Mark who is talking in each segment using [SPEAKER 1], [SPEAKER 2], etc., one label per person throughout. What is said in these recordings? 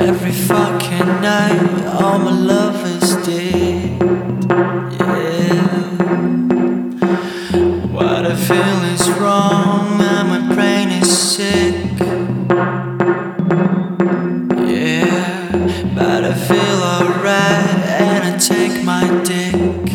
[SPEAKER 1] Every fucking night, all my love is dead. Yeah. What I feel is wrong, and my brain is sick. Yeah, but I feel alright, and I take my dick.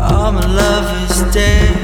[SPEAKER 1] All my love is dead.